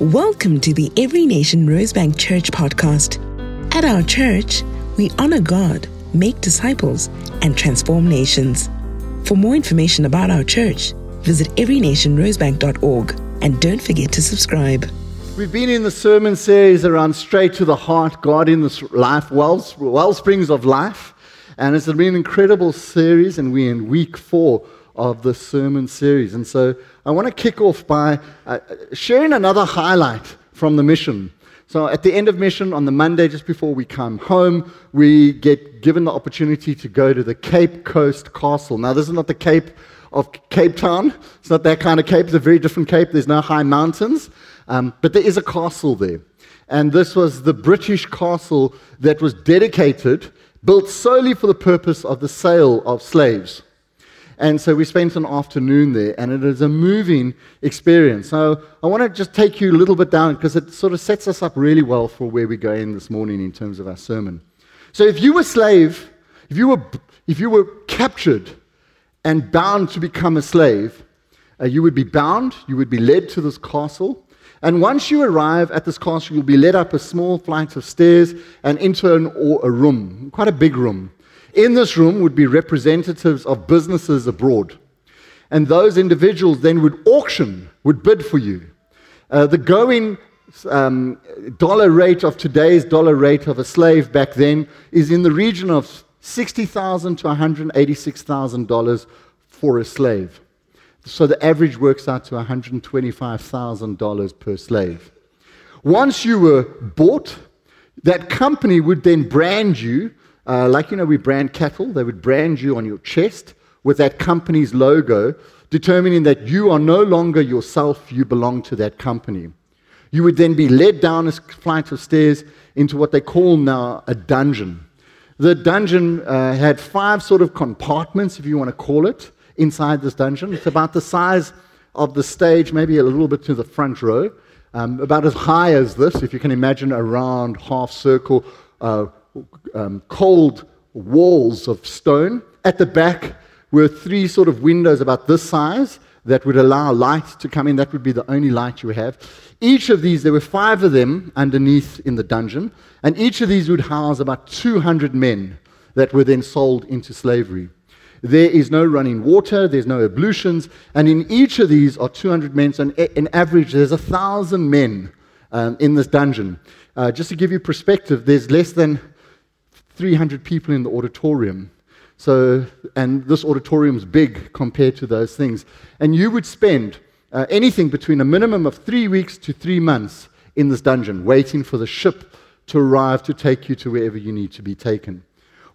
Welcome to the Every Nation Rosebank Church podcast. At our church, we honor God, make disciples, and transform nations. For more information about our church, visit everynationrosebank.org and don't forget to subscribe. We've been in the sermon series around straight to the heart, God in this life, wells, wellsprings of life. And it's been an incredible series, and we're in week four of the sermon series. And so I want to kick off by uh, sharing another highlight from the mission. So at the end of mission on the Monday, just before we come home, we get given the opportunity to go to the Cape Coast Castle. Now, this is not the Cape of Cape Town. It's not that kind of Cape. It's a very different Cape. There's no high mountains. Um, but there is a castle there. And this was the British castle that was dedicated, built solely for the purpose of the sale of slaves. And so we spent an afternoon there, and it is a moving experience. So I want to just take you a little bit down because it sort of sets us up really well for where we're going this morning in terms of our sermon. So if you were slave, if you were, if you were captured and bound to become a slave, uh, you would be bound, you would be led to this castle. And once you arrive at this castle, you'll be led up a small flight of stairs and into an, or a room, quite a big room. In this room would be representatives of businesses abroad. And those individuals then would auction, would bid for you. Uh, the going um, dollar rate of today's dollar rate of a slave back then is in the region of $60,000 to $186,000 for a slave. So the average works out to $125,000 per slave. Once you were bought, that company would then brand you uh, like, you know, we brand cattle, they would brand you on your chest with that company's logo, determining that you are no longer yourself, you belong to that company. You would then be led down a flight of stairs into what they call now a dungeon. The dungeon uh, had five sort of compartments, if you want to call it, inside this dungeon. It's about the size of the stage, maybe a little bit to the front row, um, about as high as this, if you can imagine a round half circle uh, um, cold walls of stone. At the back were three sort of windows about this size that would allow light to come in. That would be the only light you have. Each of these, there were five of them underneath in the dungeon, and each of these would house about 200 men that were then sold into slavery. There is no running water, there's no ablutions, and in each of these are 200 men. So, in average, there's a thousand men um, in this dungeon. Uh, just to give you perspective, there's less than 300 people in the auditorium. So, and this auditorium's big compared to those things. And you would spend uh, anything between a minimum of three weeks to three months in this dungeon, waiting for the ship to arrive to take you to wherever you need to be taken.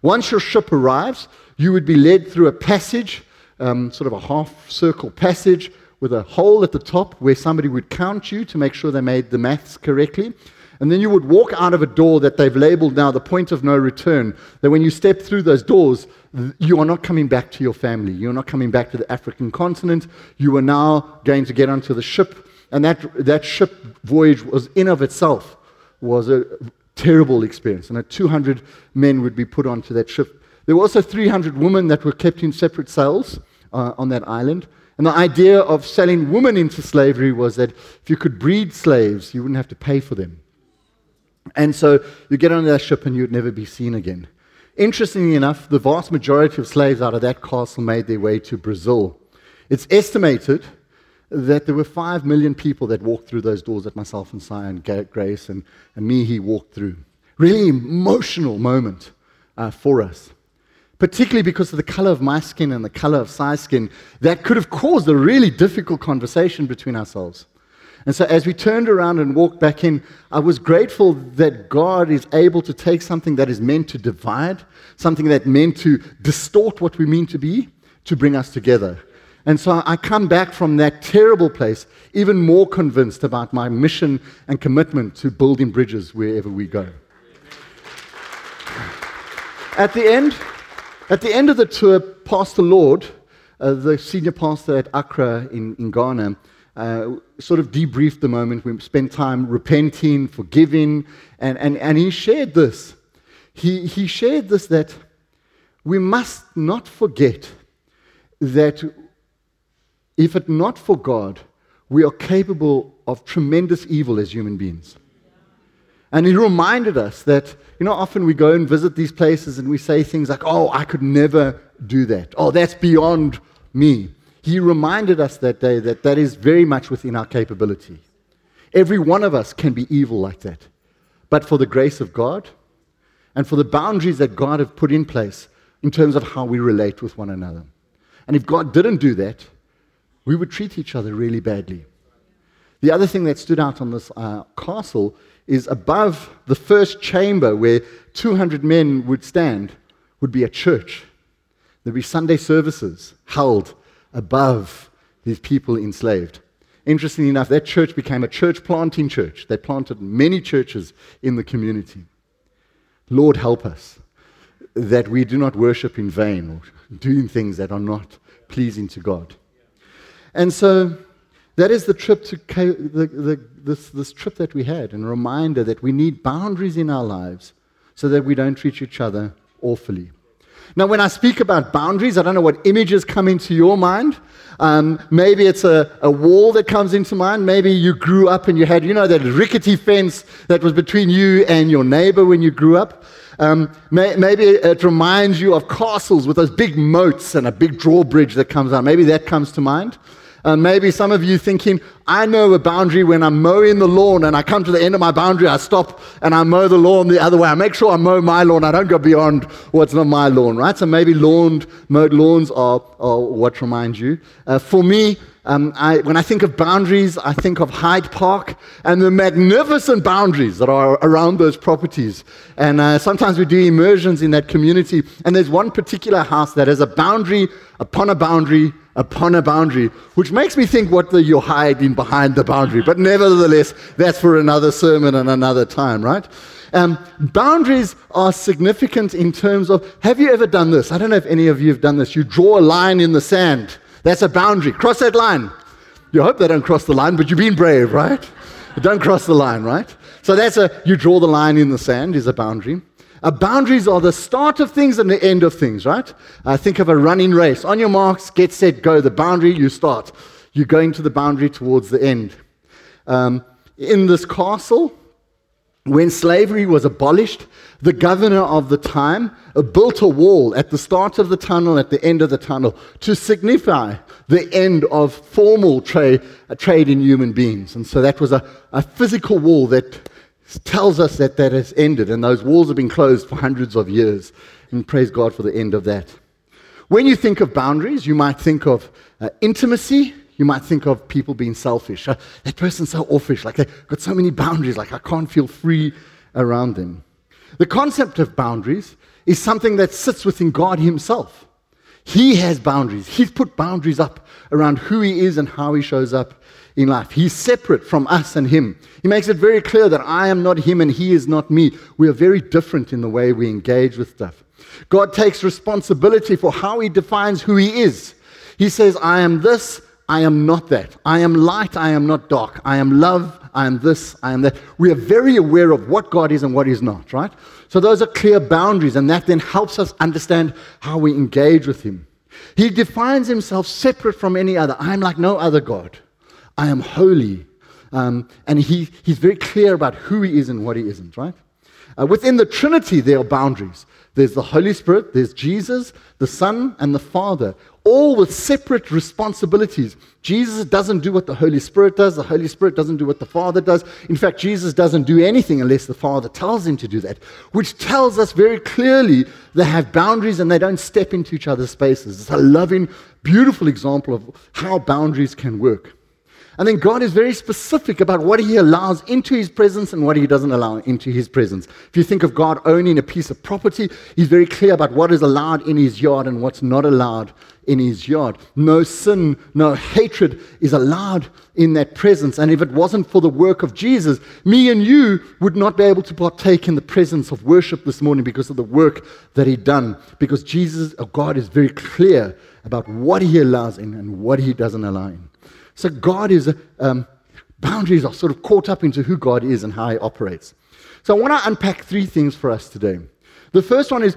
Once your ship arrives, you would be led through a passage, um, sort of a half circle passage with a hole at the top where somebody would count you to make sure they made the maths correctly. And then you would walk out of a door that they've labeled now the point of no return. That when you step through those doors, you are not coming back to your family. You're not coming back to the African continent. You are now going to get onto the ship. And that, that ship voyage was in of itself was a terrible experience. And 200 men would be put onto that ship. There were also 300 women that were kept in separate cells uh, on that island. And the idea of selling women into slavery was that if you could breed slaves, you wouldn't have to pay for them. And so you get on that ship and you'd never be seen again. Interestingly enough, the vast majority of slaves out of that castle made their way to Brazil. It's estimated that there were five million people that walked through those doors that myself and Sion, Grace, and, and me, he walked through. Really emotional moment uh, for us. Particularly because of the color of my skin and the color of Si's skin, that could have caused a really difficult conversation between ourselves. And so, as we turned around and walked back in, I was grateful that God is able to take something that is meant to divide, something that meant to distort what we mean to be, to bring us together. And so I come back from that terrible place even more convinced about my mission and commitment to building bridges wherever we go. At the end, at the end of the tour, Pastor Lord, uh, the senior pastor at Accra in, in Ghana, uh, sort of debriefed the moment. We spent time repenting, forgiving, and, and, and he shared this. He, he shared this that we must not forget that if it not for God, we are capable of tremendous evil as human beings. And he reminded us that, you know, often we go and visit these places and we say things like, oh, I could never do that. Oh, that's beyond me. He reminded us that day that that is very much within our capability. Every one of us can be evil like that. But for the grace of God and for the boundaries that God has put in place in terms of how we relate with one another. And if God didn't do that, we would treat each other really badly. The other thing that stood out on this uh, castle is above the first chamber where 200 men would stand would be a church. There'd be Sunday services held above these people enslaved. Interestingly enough, that church became a church planting church. They planted many churches in the community. Lord, help us that we do not worship in vain or doing things that are not pleasing to God. And so that is the trip to the, the, this, this trip that we had, and a reminder that we need boundaries in our lives so that we don't treat each other awfully. Now, when I speak about boundaries, I don't know what images come into your mind. Um, maybe it's a, a wall that comes into mind. Maybe you grew up and you had, you know, that rickety fence that was between you and your neighbor when you grew up. Um, may, maybe it reminds you of castles with those big moats and a big drawbridge that comes out. Maybe that comes to mind. Uh, maybe some of you thinking, I know a boundary when I'm mowing the lawn and I come to the end of my boundary, I stop and I mow the lawn the other way. I make sure I mow my lawn. I don't go beyond what's not my lawn, right? So maybe lawned, mowed lawns are, are what reminds you. Uh, for me, um, I, when I think of boundaries, I think of Hyde Park and the magnificent boundaries that are around those properties. And uh, sometimes we do immersions in that community. And there's one particular house that has a boundary upon a boundary upon a boundary, which makes me think what the, you're hiding behind the boundary. But nevertheless, that's for another sermon and another time, right? Um, boundaries are significant in terms of have you ever done this? I don't know if any of you have done this. You draw a line in the sand. That's a boundary. Cross that line. You hope they don't cross the line, but you've been brave, right? don't cross the line, right? So that's a you draw the line in the sand is a boundary. Uh, boundaries are the start of things and the end of things, right? Uh, think of a running race. On your marks, get set, go. The boundary, you start. You're going to the boundary towards the end. Um, in this castle, when slavery was abolished, the governor of the time uh, built a wall at the start of the tunnel, at the end of the tunnel, to signify the end of formal trade, uh, trade in human beings. And so that was a, a physical wall that tells us that that has ended, and those walls have been closed for hundreds of years. And praise God for the end of that. When you think of boundaries, you might think of uh, intimacy. You might think of people being selfish. Uh, that person's so offish, like they've got so many boundaries, like I can't feel free around them. The concept of boundaries is something that sits within God Himself. He has boundaries. He's put boundaries up around who He is and how He shows up in life. He's separate from us and Him. He makes it very clear that I am not Him and He is not me. We are very different in the way we engage with stuff. God takes responsibility for how He defines who He is. He says, I am this, I am not that. I am light, I am not dark. I am love, I am this, I am that. We are very aware of what God is and what He's not, right? So those are clear boundaries, and that then helps us understand how we engage with Him. He defines Himself separate from any other. I am like no other God. I am holy. Um, and he, he's very clear about who he is and what he isn't, right? Uh, within the Trinity, there are boundaries. There's the Holy Spirit, there's Jesus, the Son, and the Father, all with separate responsibilities. Jesus doesn't do what the Holy Spirit does, the Holy Spirit doesn't do what the Father does. In fact, Jesus doesn't do anything unless the Father tells him to do that, which tells us very clearly they have boundaries and they don't step into each other's spaces. It's a loving, beautiful example of how boundaries can work. And then God is very specific about what He allows into His presence and what He doesn't allow into His presence. If you think of God owning a piece of property, He's very clear about what is allowed in His yard and what's not allowed in His yard. No sin, no hatred is allowed in that presence. And if it wasn't for the work of Jesus, me and you would not be able to partake in the presence of worship this morning because of the work that He done. Because Jesus, or God, is very clear about what He allows in and what He doesn't allow in. So God is, um, boundaries are sort of caught up into who God is and how he operates. So I want to unpack three things for us today. The first one is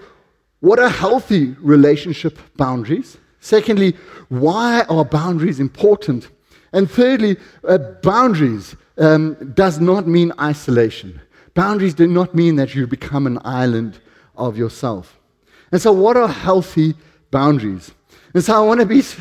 what are healthy relationship boundaries? Secondly, why are boundaries important? And thirdly, uh, boundaries um, does not mean isolation. Boundaries do not mean that you become an island of yourself. And so, what are healthy boundaries? And so I want to be.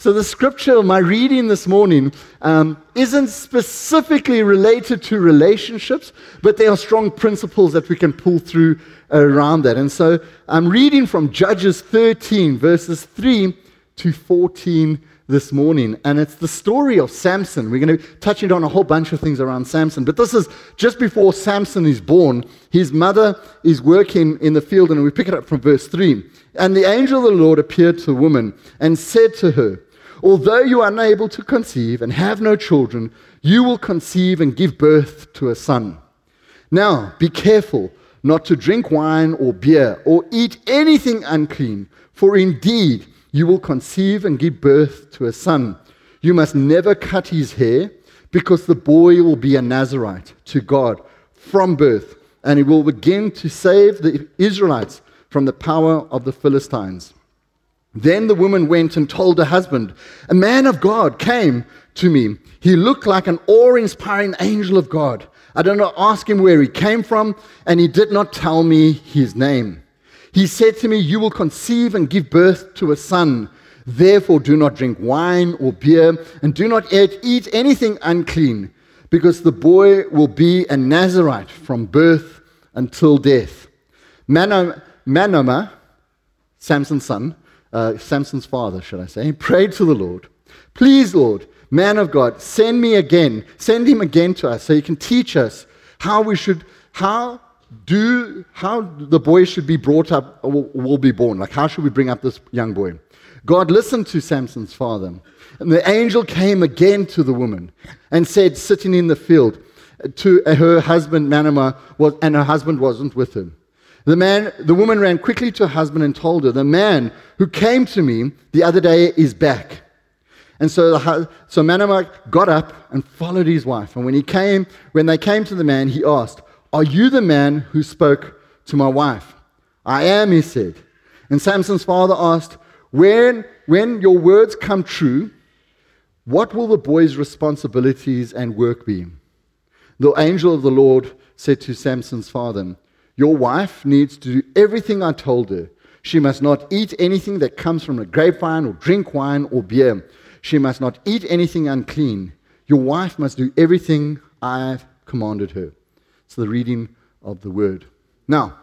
So the scripture, my reading this morning, um, isn't specifically related to relationships, but there are strong principles that we can pull through around that. And so I'm reading from Judges 13, verses 3 to 14 this morning. And it's the story of Samson. We're going to touch on a whole bunch of things around Samson. But this is just before Samson is born. His mother is working in the field, and we pick it up from verse 3. And the angel of the Lord appeared to the woman and said to her, Although you are unable to conceive and have no children, you will conceive and give birth to a son. Now, be careful not to drink wine or beer or eat anything unclean, for indeed, you will conceive and give birth to a son. You must never cut his hair, because the boy will be a Nazarite to God from birth, and he will begin to save the Israelites from the power of the Philistines. Then the woman went and told her husband, A man of God came to me. He looked like an awe inspiring angel of God. I did not ask him where he came from, and he did not tell me his name. He said to me, You will conceive and give birth to a son. Therefore, do not drink wine or beer, and do not eat anything unclean, because the boy will be a Nazarite from birth until death. Manoah, Samson's son, uh, Samson's father, should I say, prayed to the Lord, Please, Lord, man of God, send me again, send him again to us so he can teach us how we should, how do how the boy should be brought up or will be born. Like, how should we bring up this young boy? God listened to Samson's father. And the angel came again to the woman and said, sitting in the field, to her husband Manoah, was, and her husband wasn't with him. The, man, the woman ran quickly to her husband and told her, The man who came to me the other day is back. And so, the, so Manoah got up and followed his wife. And when, he came, when they came to the man, he asked, are you the man who spoke to my wife? I am, he said. And Samson's father asked, when, when your words come true, what will the boy's responsibilities and work be? The angel of the Lord said to Samson's father, Your wife needs to do everything I told her. She must not eat anything that comes from a grapevine or drink wine or beer. She must not eat anything unclean. Your wife must do everything I've commanded her. It's the reading of the word. Now,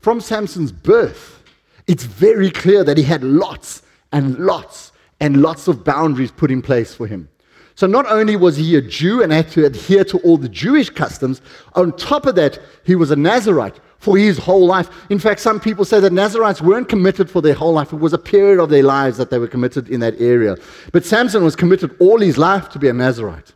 from Samson's birth, it's very clear that he had lots and lots and lots of boundaries put in place for him. So not only was he a Jew and had to adhere to all the Jewish customs, on top of that, he was a Nazarite for his whole life. In fact, some people say that Nazarites weren't committed for their whole life. It was a period of their lives that they were committed in that area. But Samson was committed all his life to be a Nazarite.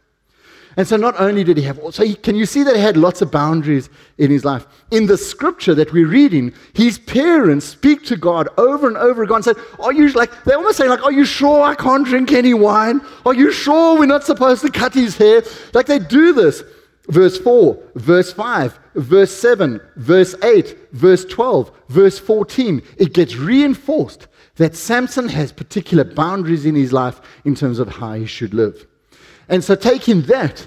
And so not only did he have, so he, can you see that he had lots of boundaries in his life? In the scripture that we're reading, his parents speak to God over and over again and said, Are you like, they almost say, like, Are you sure I can't drink any wine? Are you sure we're not supposed to cut his hair? Like they do this. Verse 4, verse 5, verse 7, verse 8, verse 12, verse 14. It gets reinforced that Samson has particular boundaries in his life in terms of how he should live. And so, taking that,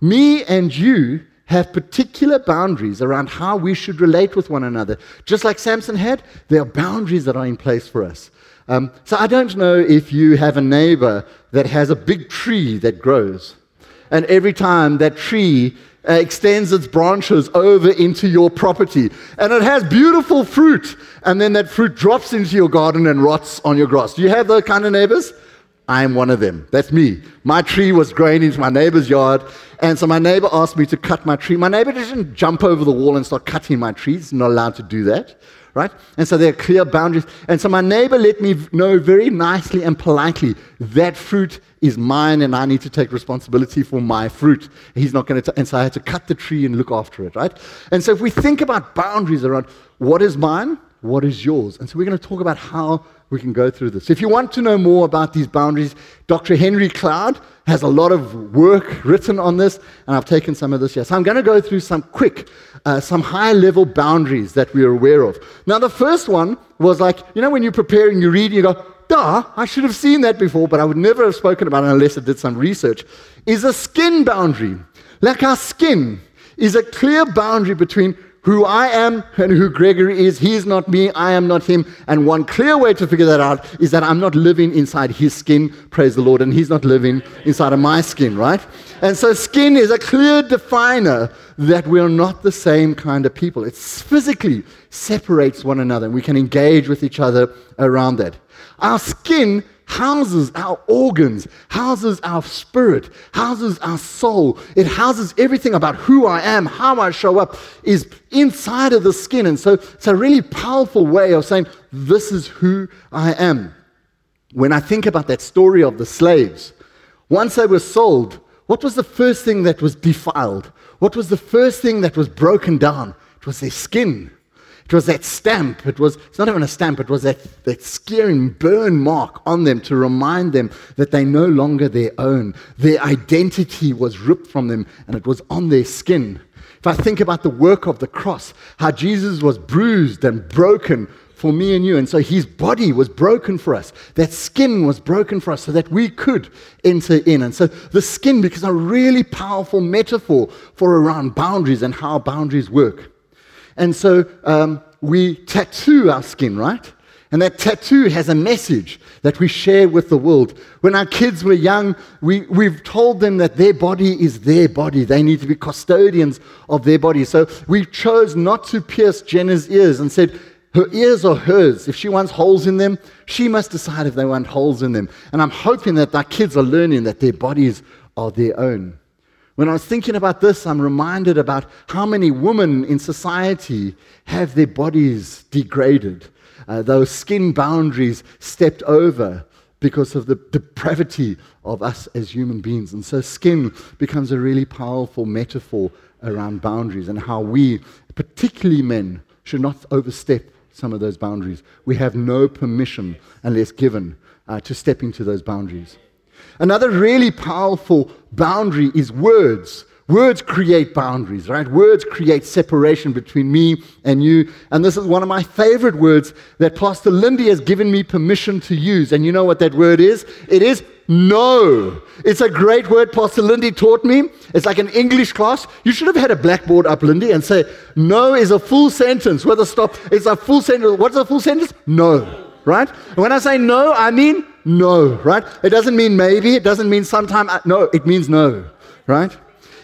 me and you have particular boundaries around how we should relate with one another. Just like Samson had, there are boundaries that are in place for us. Um, so, I don't know if you have a neighbor that has a big tree that grows. And every time that tree uh, extends its branches over into your property. And it has beautiful fruit. And then that fruit drops into your garden and rots on your grass. Do you have those kind of neighbors? I'm one of them. That's me. My tree was growing into my neighbor's yard, and so my neighbor asked me to cut my tree. My neighbor didn't jump over the wall and start cutting my trees. He's not allowed to do that, right? And so there are clear boundaries. And so my neighbor let me know very nicely and politely that fruit is mine, and I need to take responsibility for my fruit. He's not going to. And so I had to cut the tree and look after it, right? And so if we think about boundaries around what is mine, what is yours, and so we're going to talk about how we can go through this. If you want to know more about these boundaries, Dr. Henry Cloud has a lot of work written on this, and I've taken some of this here. So I'm going to go through some quick, uh, some high level boundaries that we're aware of. Now, the first one was like, you know, when you're preparing, you read, and you go, duh, I should have seen that before, but I would never have spoken about it unless I did some research, is a skin boundary. Like our skin is a clear boundary between who I am and who Gregory is. He is not me, I am not him. And one clear way to figure that out is that I'm not living inside his skin, praise the Lord, and he's not living inside of my skin, right? And so skin is a clear definer that we're not the same kind of people. It physically separates one another, and we can engage with each other around that. Our skin houses our organs, houses our spirit, houses our soul. It houses everything about who I am, how I show up, is inside of the skin. And so it's a really powerful way of saying, This is who I am. When I think about that story of the slaves, once they were sold, what was the first thing that was defiled? What was the first thing that was broken down? It was their skin. It was that stamp. It was, it's not even a stamp, it was that, that scaring burn mark on them to remind them that they're no longer their own. Their identity was ripped from them and it was on their skin. If I think about the work of the cross, how Jesus was bruised and broken for me and you. And so his body was broken for us. That skin was broken for us so that we could enter in. And so the skin becomes a really powerful metaphor for around boundaries and how boundaries work. And so um, we tattoo our skin, right? And that tattoo has a message that we share with the world. When our kids were young, we, we've told them that their body is their body. They need to be custodians of their body. So we chose not to pierce Jenna's ears and said, her ears are hers. If she wants holes in them, she must decide if they want holes in them. And I'm hoping that our kids are learning that their bodies are their own. When I was thinking about this, I'm reminded about how many women in society have their bodies degraded, uh, those skin boundaries stepped over because of the depravity of us as human beings. And so, skin becomes a really powerful metaphor around boundaries and how we, particularly men, should not overstep some of those boundaries. We have no permission unless given uh, to step into those boundaries. Another really powerful boundary is words. Words create boundaries, right? Words create separation between me and you. And this is one of my favorite words that Pastor Lindy has given me permission to use. And you know what that word is? It is no. It's a great word Pastor Lindy taught me. It's like an English class. You should have had a blackboard up, Lindy, and say, no is a full sentence with stop. It's a full sentence. What's a full sentence? No. Right? And when I say no, I mean no, right? It doesn't mean maybe, it doesn't mean sometime. Uh, no, it means no, right?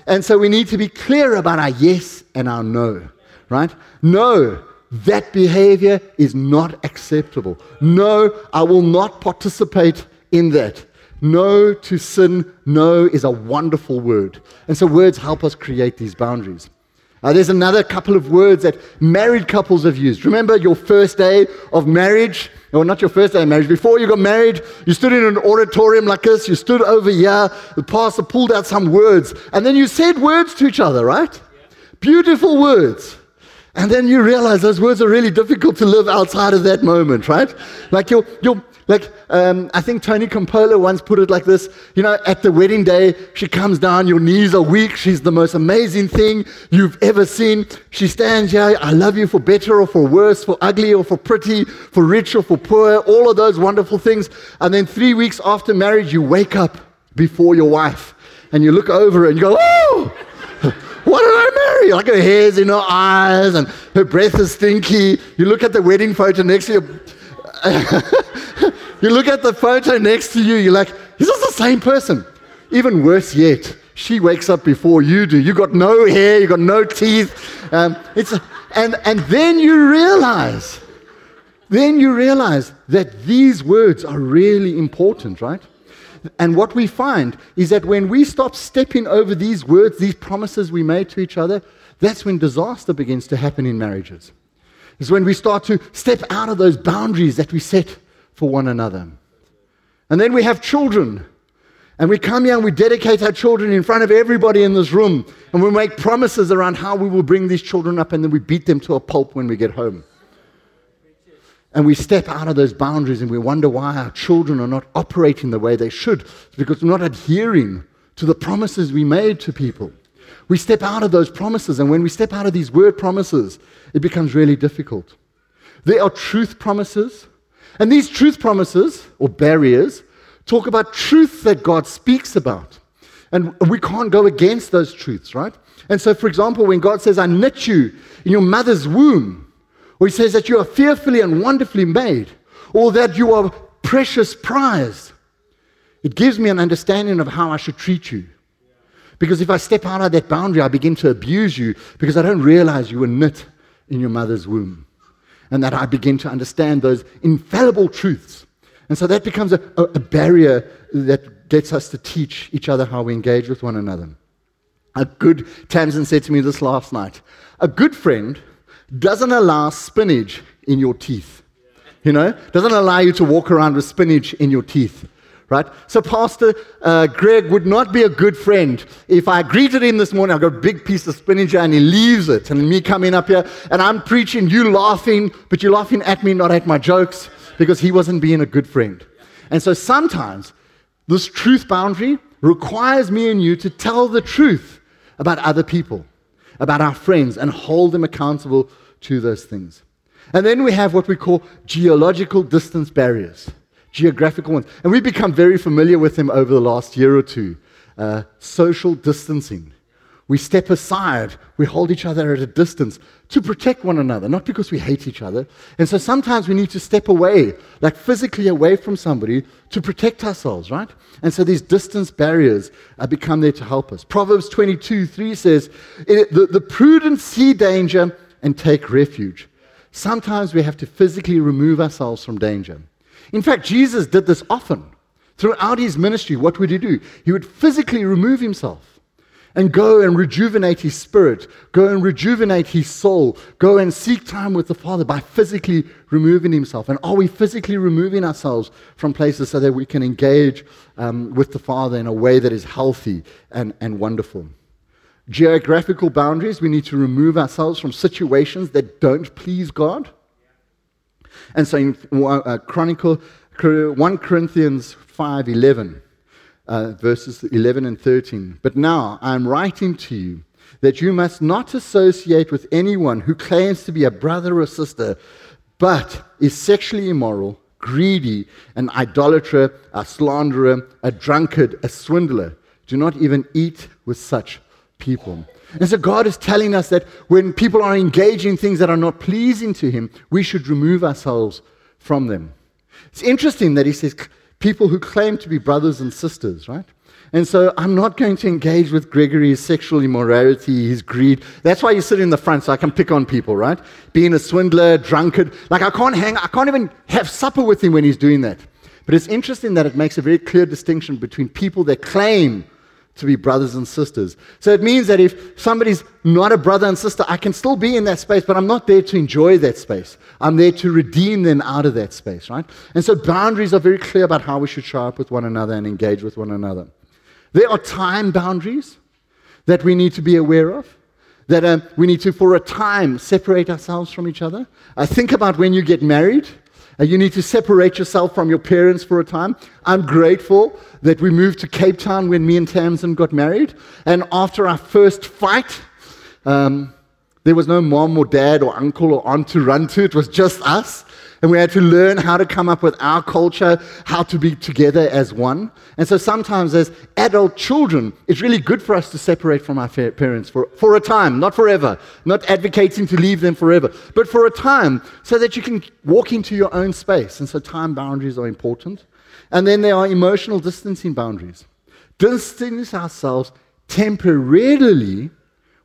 And so we need to be clear about our yes and our no, right? No, that behavior is not acceptable. No, I will not participate in that. No to sin, no is a wonderful word. And so words help us create these boundaries. Uh, there's another couple of words that married couples have used. Remember your first day of marriage? Or not your first day of marriage. Before you got married, you stood in an auditorium like this. You stood over here. The pastor pulled out some words. And then you said words to each other, right? Yeah. Beautiful words. And then you realize those words are really difficult to live outside of that moment, right? Like you'll, you'll, like, um, I think Tony Campolo once put it like this you know, at the wedding day, she comes down, your knees are weak. She's the most amazing thing you've ever seen. She stands here, I love you for better or for worse, for ugly or for pretty, for rich or for poor, all of those wonderful things. And then three weeks after marriage, you wake up before your wife and you look over and you go, oh! What did I marry? Like her hair's in her eyes and her breath is stinky. You look at the wedding photo next to you. you look at the photo next to you, you're like, is this the same person? Even worse yet, she wakes up before you do. You got no hair, you got no teeth. Um, it's, and, and then you realize, then you realize that these words are really important, right? And what we find is that when we stop stepping over these words, these promises we made to each other, that's when disaster begins to happen in marriages is when we start to step out of those boundaries that we set for one another. And then we have children. And we come here and we dedicate our children in front of everybody in this room. And we make promises around how we will bring these children up, and then we beat them to a pulp when we get home. And we step out of those boundaries and we wonder why our children are not operating the way they should. It's because we're not adhering to the promises we made to people. We step out of those promises, and when we step out of these word promises, it becomes really difficult. There are truth promises, and these truth promises, or barriers, talk about truth that God speaks about. And we can't go against those truths, right? And so, for example, when God says, I knit you in your mother's womb, or He says that you are fearfully and wonderfully made, or that you are precious prize, it gives me an understanding of how I should treat you. Because if I step out of that boundary, I begin to abuse you because I don't realize you were knit in your mother's womb. And that I begin to understand those infallible truths. And so that becomes a, a, barrier that gets us to teach each other how we engage with one another. A good, Tamsin said to me this last night, a good friend doesn't allow spinach in your teeth. You know, doesn't allow you to walk around with spinach in your teeth right? So Pastor uh, Greg would not be a good friend if I greeted him this morning. I've got a big piece of spinach and he leaves it, and me coming up here and I'm preaching, you laughing, but you're laughing at me, not at my jokes, because he wasn't being a good friend. And so sometimes this truth boundary requires me and you to tell the truth about other people, about our friends, and hold them accountable to those things. And then we have what we call geological distance barriers geographical ones. And we've become very familiar with them over the last year or two. Uh, social distancing. We step aside, we hold each other at a distance to protect one another, not because we hate each other. And so sometimes we need to step away, like physically away from somebody, to protect ourselves, right? And so these distance barriers uh, become there to help us. Proverbs 22 3 says, the, the prudent see danger and take refuge. Sometimes we have to physically remove ourselves from danger. In fact, Jesus did this often. Throughout his ministry, what would he do? He would physically remove himself and go and rejuvenate his spirit, go and rejuvenate his soul, go and seek time with the Father by physically removing himself. And are we physically removing ourselves from places so that we can engage um, with the Father in a way that is healthy and, and wonderful? Geographical boundaries, we need to remove ourselves from situations that don't please God and so in uh, Chronicle, 1 Corinthians 5 11, uh, verses 11 and 13. But now I am writing to you that you must not associate with anyone who claims to be a brother or sister, but is sexually immoral, greedy, an idolater, a slanderer, a drunkard, a swindler. Do not even eat with such people. And so God is telling us that when people are engaging things that are not pleasing to Him, we should remove ourselves from them. It's interesting that He says people who claim to be brothers and sisters, right? And so I'm not going to engage with Gregory's sexual immorality, his greed. That's why you sit in the front so I can pick on people, right? Being a swindler, drunkard. Like I can't hang, I can't even have supper with him when he's doing that. But it's interesting that it makes a very clear distinction between people that claim to be brothers and sisters. So it means that if somebody's not a brother and sister, I can still be in that space, but I'm not there to enjoy that space. I'm there to redeem them out of that space, right? And so boundaries are very clear about how we should show up with one another and engage with one another. There are time boundaries that we need to be aware of. That um, we need to, for a time, separate ourselves from each other. I think about when you get married and you need to separate yourself from your parents for a time. I'm grateful that we moved to Cape Town when me and Tamsin got married. And after our first fight, um, there was no mom or dad or uncle or aunt to run to. It was just us. And we had to learn how to come up with our culture, how to be together as one. And so sometimes, as adult children, it's really good for us to separate from our parents for, for a time, not forever, not advocating to leave them forever, but for a time so that you can walk into your own space. And so time boundaries are important. And then there are emotional distancing boundaries. Distance ourselves temporarily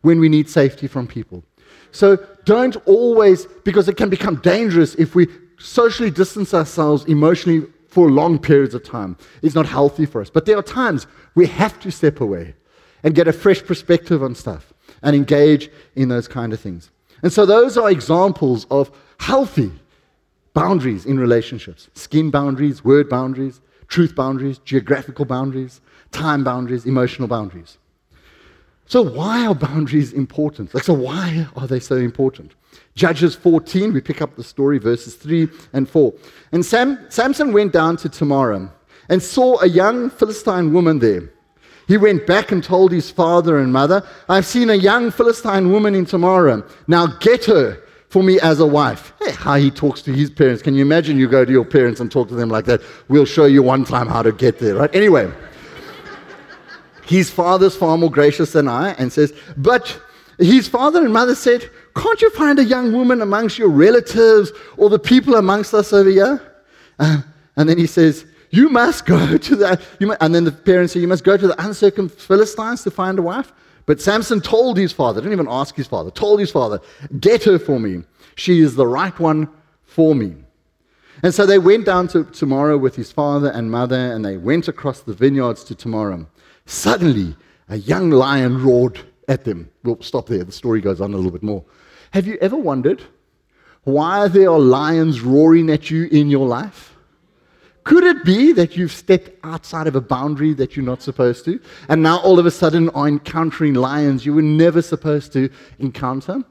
when we need safety from people. So don't always, because it can become dangerous if we socially distance ourselves emotionally for long periods of time. It's not healthy for us. But there are times we have to step away and get a fresh perspective on stuff and engage in those kind of things. And so those are examples of healthy boundaries in relationships skin boundaries, word boundaries, truth boundaries, geographical boundaries, time boundaries, emotional boundaries. So, why are boundaries important? Like, so, why are they so important? Judges 14, we pick up the story, verses 3 and 4. And Sam, Samson went down to Tamar and saw a young Philistine woman there. He went back and told his father and mother, I've seen a young Philistine woman in Tamar. Now get her for me as a wife. Hey, how he talks to his parents. Can you imagine you go to your parents and talk to them like that? We'll show you one time how to get there, right? Anyway. His father's far more gracious than I and says, But his father and mother said, Can't you find a young woman amongst your relatives or the people amongst us over here? Uh, and then he says, You must go to the. and then the parents say, You must go to the uncircumcised Philistines to find a wife. But Samson told his father, didn't even ask his father, told his father, Get her for me. She is the right one for me. And so they went down to Tamar with his father and mother, and they went across the vineyards to Tamar. Suddenly, a young lion roared at them. We'll stop there. The story goes on a little bit more. Have you ever wondered why there are lions roaring at you in your life? Could it be that you've stepped outside of a boundary that you're not supposed to, and now all of a sudden are encountering lions you were never supposed to encounter?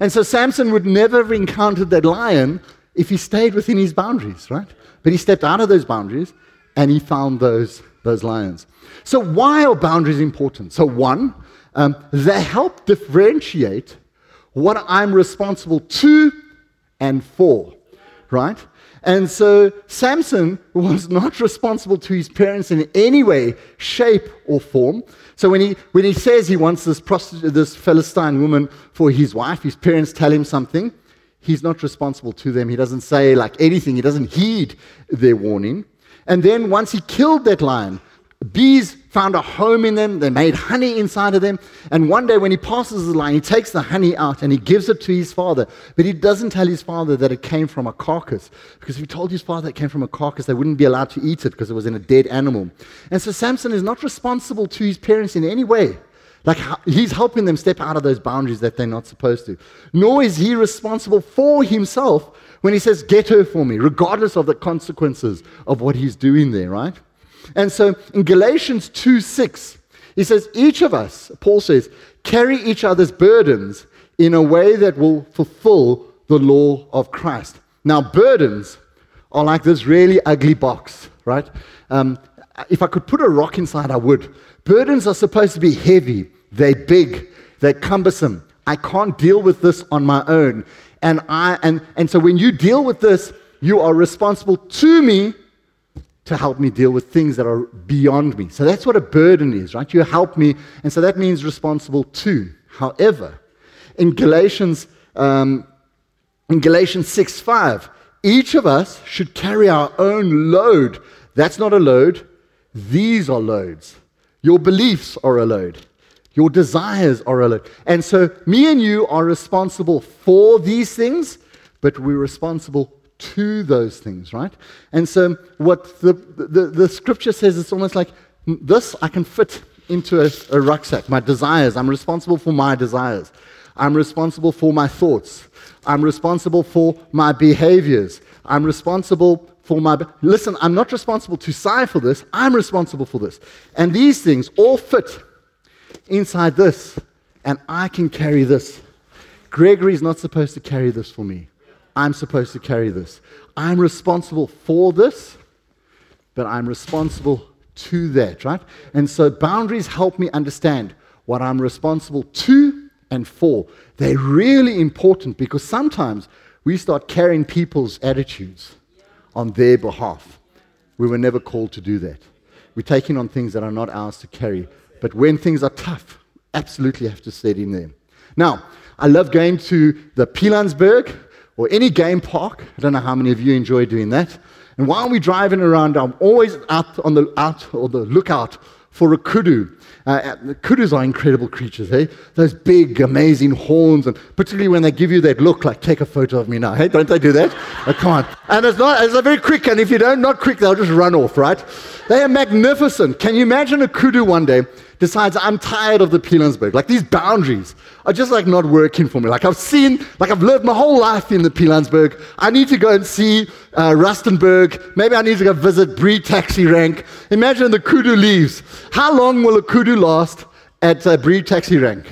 And so Samson would never have encountered that lion if he stayed within his boundaries, right? But he stepped out of those boundaries and he found those, those lions. So, why are boundaries important? So, one, um, they help differentiate what I'm responsible to and for, right? And so Samson was not responsible to his parents in any way, shape, or form. So when he, when he says he wants this, prostitute, this Philistine woman for his wife, his parents tell him something, he's not responsible to them. He doesn't say like anything, he doesn't heed their warning. And then once he killed that lion, bees found a home in them. They made honey inside of them. And one day, when he passes the lion, he takes the honey out and he gives it to his father. But he doesn't tell his father that it came from a carcass. Because if he told his father it came from a carcass, they wouldn't be allowed to eat it because it was in a dead animal. And so Samson is not responsible to his parents in any way. Like he's helping them step out of those boundaries that they're not supposed to. Nor is he responsible for himself when he says, Get her for me, regardless of the consequences of what he's doing there, right? And so in Galatians 2 6, he says, Each of us, Paul says, carry each other's burdens in a way that will fulfill the law of Christ. Now, burdens are like this really ugly box, right? Um, if I could put a rock inside, I would. Burdens are supposed to be heavy, they're big, they're cumbersome. I can't deal with this on my own. And, I, and, and so when you deal with this, you are responsible to me to help me deal with things that are beyond me. So that's what a burden is, right? You help me, and so that means responsible to. However, in Galatians, um, in Galatians 6 5, each of us should carry our own load. That's not a load, these are loads. Your beliefs are a load. Your desires are a load. And so, me and you are responsible for these things, but we're responsible to those things, right? And so, what the, the, the scripture says, it's almost like this I can fit into a, a rucksack. My desires, I'm responsible for my desires. I'm responsible for my thoughts. I'm responsible for my behaviors. I'm responsible for my. Listen, I'm not responsible to sigh for this. I'm responsible for this. And these things all fit inside this. And I can carry this. Gregory's not supposed to carry this for me. I'm supposed to carry this. I'm responsible for this, but I'm responsible to that, right? And so boundaries help me understand what I'm responsible to and for. They're really important because sometimes we start carrying people's attitudes on their behalf. We were never called to do that. We're taking on things that are not ours to carry. But when things are tough, absolutely have to stay in there. Now, I love going to the Pilanesberg or any game park. I don't know how many of you enjoy doing that. And while we're driving around, I'm always out on the out or the lookout for a kudu. Uh, kudus are incredible creatures, hey? Those big, amazing horns, and particularly when they give you that look, like, take a photo of me now, hey? Don't they do that? I can't. And it's not, it's very quick, and if you don't, not quick, they'll just run off, right? They are magnificent. Can you imagine a kudu one day decides I'm tired of the Pilanesberg. Like these boundaries are just like not working for me. Like I've seen, like I've lived my whole life in the Pilanesberg. I need to go and see uh, Rustenburg. Maybe I need to go visit Bree Taxi Rank. Imagine the kudu leaves. How long will a kudu last at uh, Bree Taxi Rank?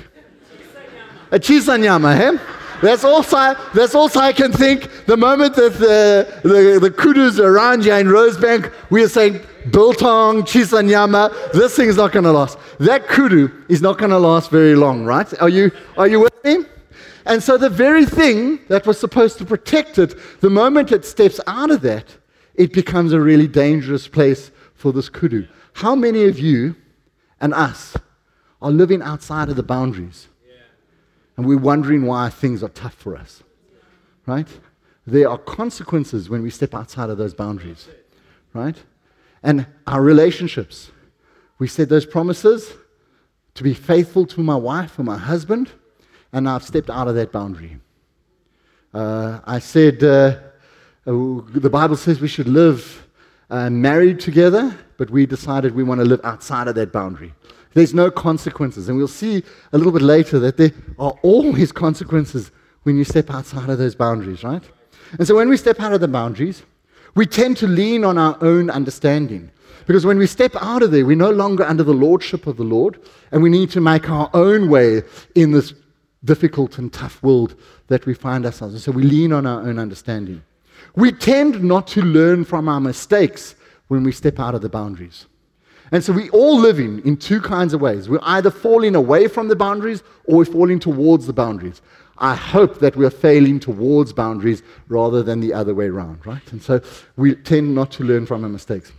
A shisanyama, hey? That's also, that's also I can think. The moment that the, the, the kudus around here in Rosebank, we are saying, biltong, shisanyama, this thing is not going to last. That kudu is not going to last very long, right? Are you, are you with me? And so the very thing that was supposed to protect it, the moment it steps out of that, it becomes a really dangerous place for this kudu. How many of you and us are living outside of the boundaries. And we're wondering why things are tough for us. Right? There are consequences when we step outside of those boundaries. Right? And our relationships. We said those promises to be faithful to my wife or my husband, and I've stepped out of that boundary. Uh, I said uh, uh, the Bible says we should live uh, married together, but we decided we want to live outside of that boundary. There's no consequences. And we'll see a little bit later that there are always consequences when you step outside of those boundaries, right? And so when we step out of the boundaries, we tend to lean on our own understanding. Because when we step out of there, we're no longer under the lordship of the Lord, and we need to make our own way in this difficult and tough world that we find ourselves in. So we lean on our own understanding. We tend not to learn from our mistakes when we step out of the boundaries. And so we all living in two kinds of ways. We're either falling away from the boundaries or we're falling towards the boundaries. I hope that we're failing towards boundaries rather than the other way around, right? And so we tend not to learn from our mistakes.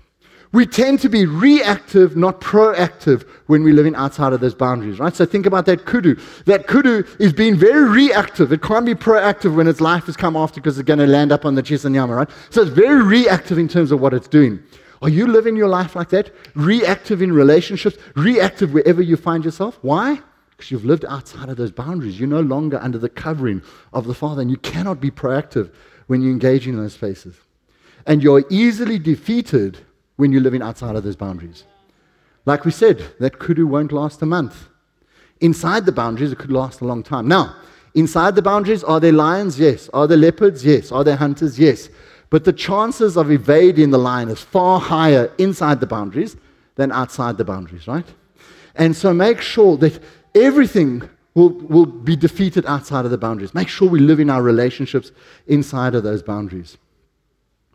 We tend to be reactive, not proactive, when we're living outside of those boundaries, right? So think about that kudu. That kudu is being very reactive. It can't be proactive when its life has come after because it's going to land up on the shisanyama, right? So it's very reactive in terms of what it's doing. Are you living your life like that? Reactive in relationships, reactive wherever you find yourself? Why? Because you've lived outside of those boundaries. You're no longer under the covering of the Father, and you cannot be proactive when you engage in those spaces. And you're easily defeated when you're living outside of those boundaries. Like we said, that kudu won't last a month. Inside the boundaries, it could last a long time. Now, inside the boundaries, are there lions? Yes. Are there leopards? Yes. Are there hunters? Yes. But the chances of evading the lion is far higher inside the boundaries than outside the boundaries, right? And so make sure that everything will, will be defeated outside of the boundaries. Make sure we live in our relationships inside of those boundaries.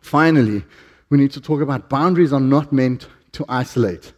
Finally, we need to talk about boundaries are not meant to isolate.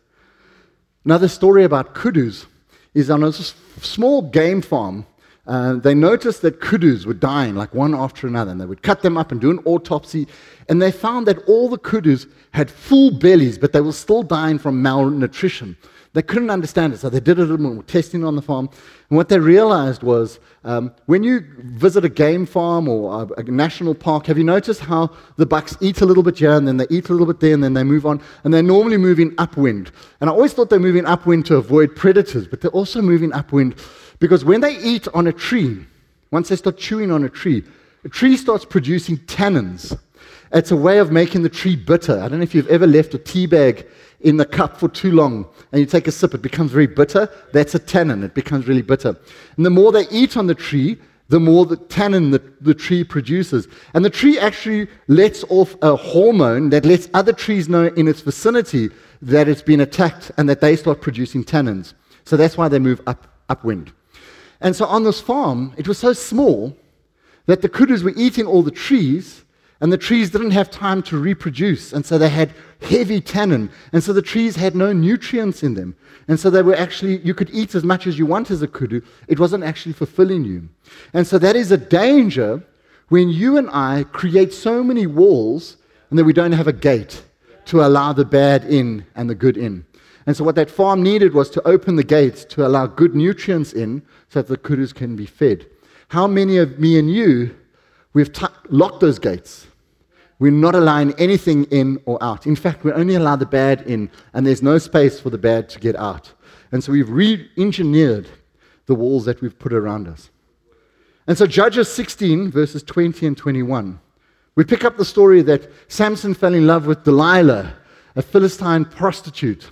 Another story about kudus is on a small game farm. Uh, they noticed that kudus were dying like one after another, and they would cut them up and do an autopsy. And they found that all the kudus had full bellies, but they were still dying from malnutrition. They couldn't understand it, so they did it and were testing on the farm. And what they realized was um, when you visit a game farm or a, a, national park, have you noticed how the bucks eat a little bit here and then they eat a little bit there and then they move on? And they're normally moving upwind. And I always thought they're moving upwind to avoid predators, but they're also moving upwind because when they eat on a tree, once they start chewing on a tree, a tree starts producing tannins. It's a way of making the tree bitter. I don't know if you've ever left a tea bag in the cup for too long and you take a sip, it becomes very bitter. That's a tannin. It becomes really bitter. And the more they eat on the tree, the more the tannin the, the tree produces. And the tree actually lets off a hormone that lets other trees know in its vicinity that it's been attacked and that they start producing tannins. So that's why they move up, upwind. And so on this farm, it was so small that the kudus were eating all the trees and the trees didn't have time to reproduce. And so they had heavy tannin. And so the trees had no nutrients in them. And so they were actually, you could eat as much as you want as a kudu. It wasn't actually fulfilling you. And so that is a danger when you and I create so many walls and that we don't have a gate to allow the bad in and the good in. And so what that farm needed was to open the gates to allow good nutrients in so that the kudus can be fed. How many of me and you We've t- locked those gates. We're not allowing anything in or out. In fact, we only allow the bad in, and there's no space for the bad to get out. And so we've re engineered the walls that we've put around us. And so, Judges 16, verses 20 and 21, we pick up the story that Samson fell in love with Delilah, a Philistine prostitute.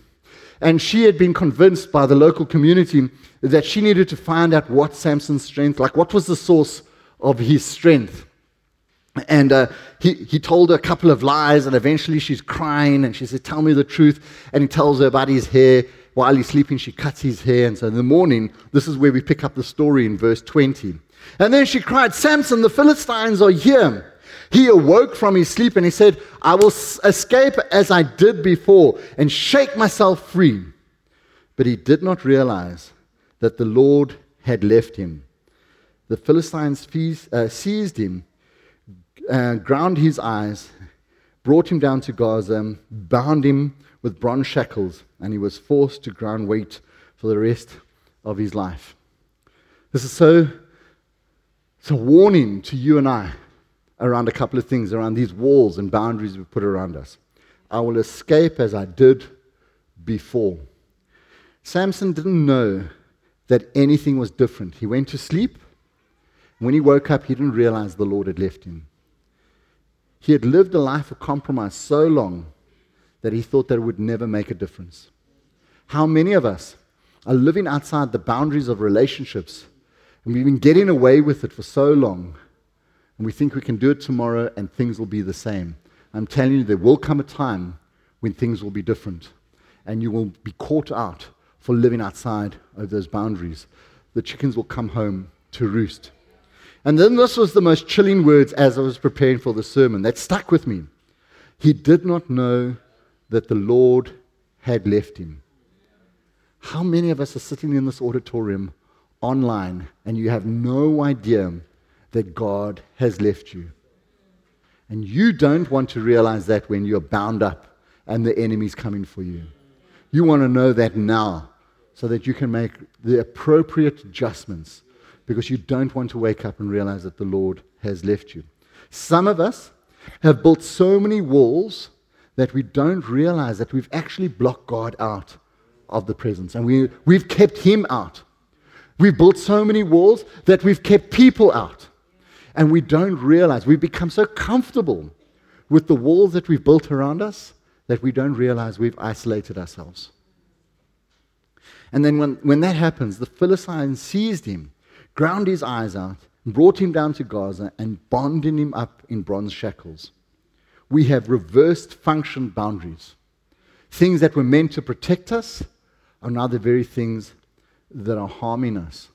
And she had been convinced by the local community that she needed to find out what Samson's strength, like what was the source of his strength. And uh, he, he told her a couple of lies, and eventually she's crying, and she said, Tell me the truth. And he tells her about his hair. While he's sleeping, she cuts his hair. And so in the morning, this is where we pick up the story in verse 20. And then she cried, Samson, the Philistines are here. He awoke from his sleep and he said, I will escape as I did before and shake myself free. But he did not realize that the Lord had left him. The Philistines uh, seized him uh, ground his eyes, brought him down to Gaza, bound him with bronze shackles, and he was forced to ground wheat for the rest of his life. This is so it's a warning to you and I around a couple of things, around these walls and boundaries we put around us. I will escape as I did before. Samson didn't know that anything was different. He went to sleep. When he woke up, he didn't realize the Lord had left him. He had lived a life of compromise so long that he thought that it would never make a difference. How many of us are living outside the boundaries of relationships and we've been getting away with it for so long and we think we can do it tomorrow and things will be the same? I'm telling you, there will come a time when things will be different and you will be caught out for living outside of those boundaries. The chickens will come home to roost. And then this was the most chilling words as I was preparing for the sermon that stuck with me. He did not know that the Lord had left him. How many of us are sitting in this auditorium online and you have no idea that God has left you? And you don't want to realize that when you're bound up and the enemy's coming for you. You want to know that now so that you can make the appropriate adjustments because you don't want to wake up and realize that the Lord has left you. Some of us have built so many walls that we don't realize that we've actually blocked God out of the presence and we, we've kept Him out. We've built so many walls that we've kept people out. And we don't realize, we've become so comfortable with the walls that we've built around us that we don't realize we've isolated ourselves. And then when, when that happens, the Philistines seized him ground his eyes out, brought him down to Gaza, and bonded him up in bronze shackles. We have reversed function boundaries. Things that were meant to protect us are now the very things that are harming us.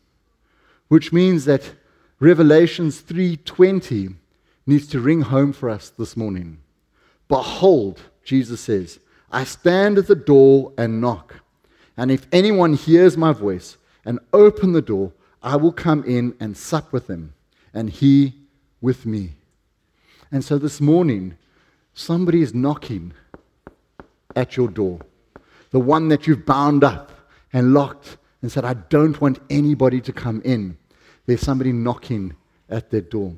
Which means that Revelations 3:20 needs to ring home for us this morning. Behold, Jesus says, I stand at the door and knock. And if anyone hears my voice and open the door, I will come in and sup with him, and he with me. And so this morning, somebody is knocking at your door. The one that you've bound up and locked and said, I don't want anybody to come in. There's somebody knocking at their door.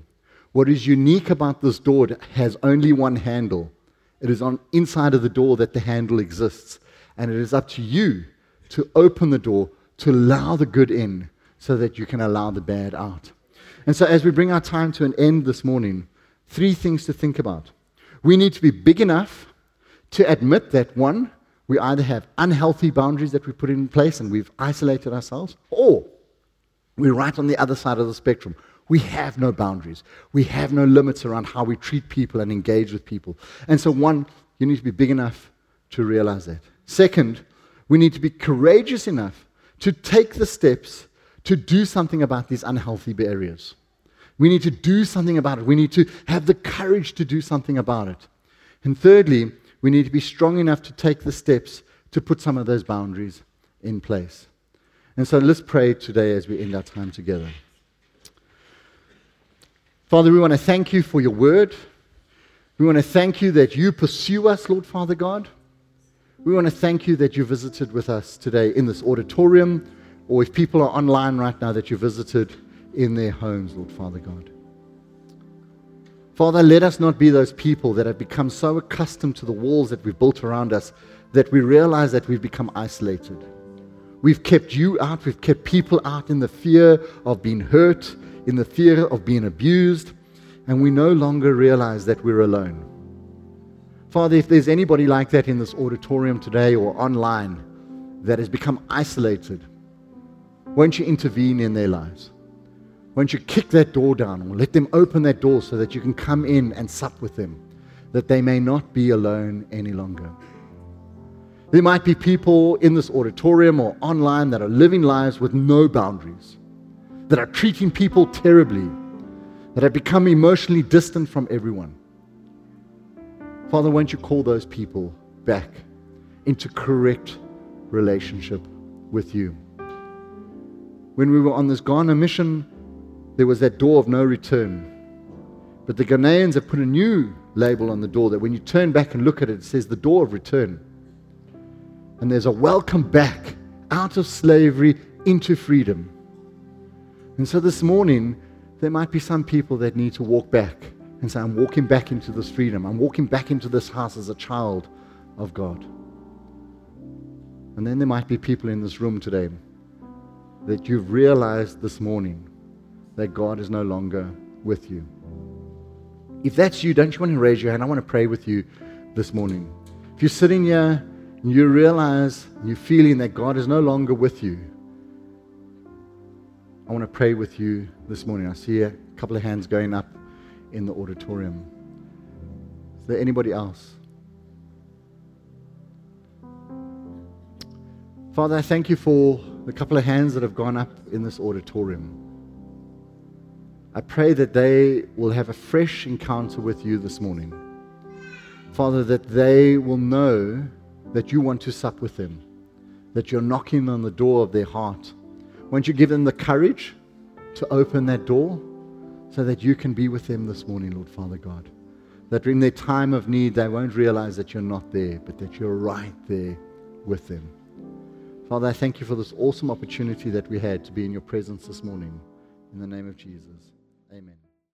What is unique about this door has only one handle. It is on inside of the door that the handle exists. And it is up to you to open the door to allow the good in so that you can allow the bad out. And so, as we bring our time to an end this morning, three things to think about. We need to be big enough to admit that one, we either have unhealthy boundaries that we put in place and we've isolated ourselves, or we're right on the other side of the spectrum. We have no boundaries. We have no limits around how we treat people and engage with people. And so, one, you need to be big enough to realize that. Second, we need to be courageous enough to take the steps to do something about these unhealthy areas. We need to do something about it. We need to have the courage to do something about it. And thirdly, we need to be strong enough to take the steps to put some of those boundaries in place. And so let's pray today as we end our time together. Father, we want to thank you for your word. We want to thank you that you pursue us, Lord Father God. We want to thank you that you visited with us today in this auditorium or if people are online right now that you visited in their homes, Lord Father God. Father, let us not be those people that have become so accustomed to the walls that we've built around us that we realize that we've become isolated. We've kept you out, we've kept people out in the fear of being hurt, in the fear of being abused, and we no longer realize that we're alone. Father, if there's anybody like that in this auditorium today or online that has become isolated, won't you intervene in their lives? Won't you kick that door down or let them open that door so that you can come in and sup with them, that they may not be alone any longer? There might be people in this auditorium or online that are living lives with no boundaries, that are treating people terribly, that have become emotionally distant from everyone. Father, won't you call those people back into correct relationship with you? When we were on this Ghana mission, there was that door of no return. But the Ghanaians have put a new label on the door that when you turn back and look at it, it says the door of return. And there's a welcome back out of slavery into freedom. And so this morning, there might be some people that need to walk back and say, I'm walking back into this freedom. I'm walking back into this house as a child of God. And then there might be people in this room today that you've realized this morning that God is no longer with you. If that's you, don't you want to raise your hand? I want to pray with you this morning. If you're sitting here and you realize you're feeling that God is no longer with you, I want to pray with you this morning. I see a couple of hands going up in the auditorium. Is there anybody else? Father, I thank you for the couple of hands that have gone up in this auditorium. I pray that they will have a fresh encounter with you this morning. Father, that they will know that you want to sup with them, that you're knocking on the door of their heart won't you give them the courage to open that door so that you can be with them this morning, Lord Father God? That in their time of need, they won't realize that you're not there, but that you're right there with them. Father, I thank you for this awesome opportunity that we had to be in your presence this morning. In the name of Jesus, amen.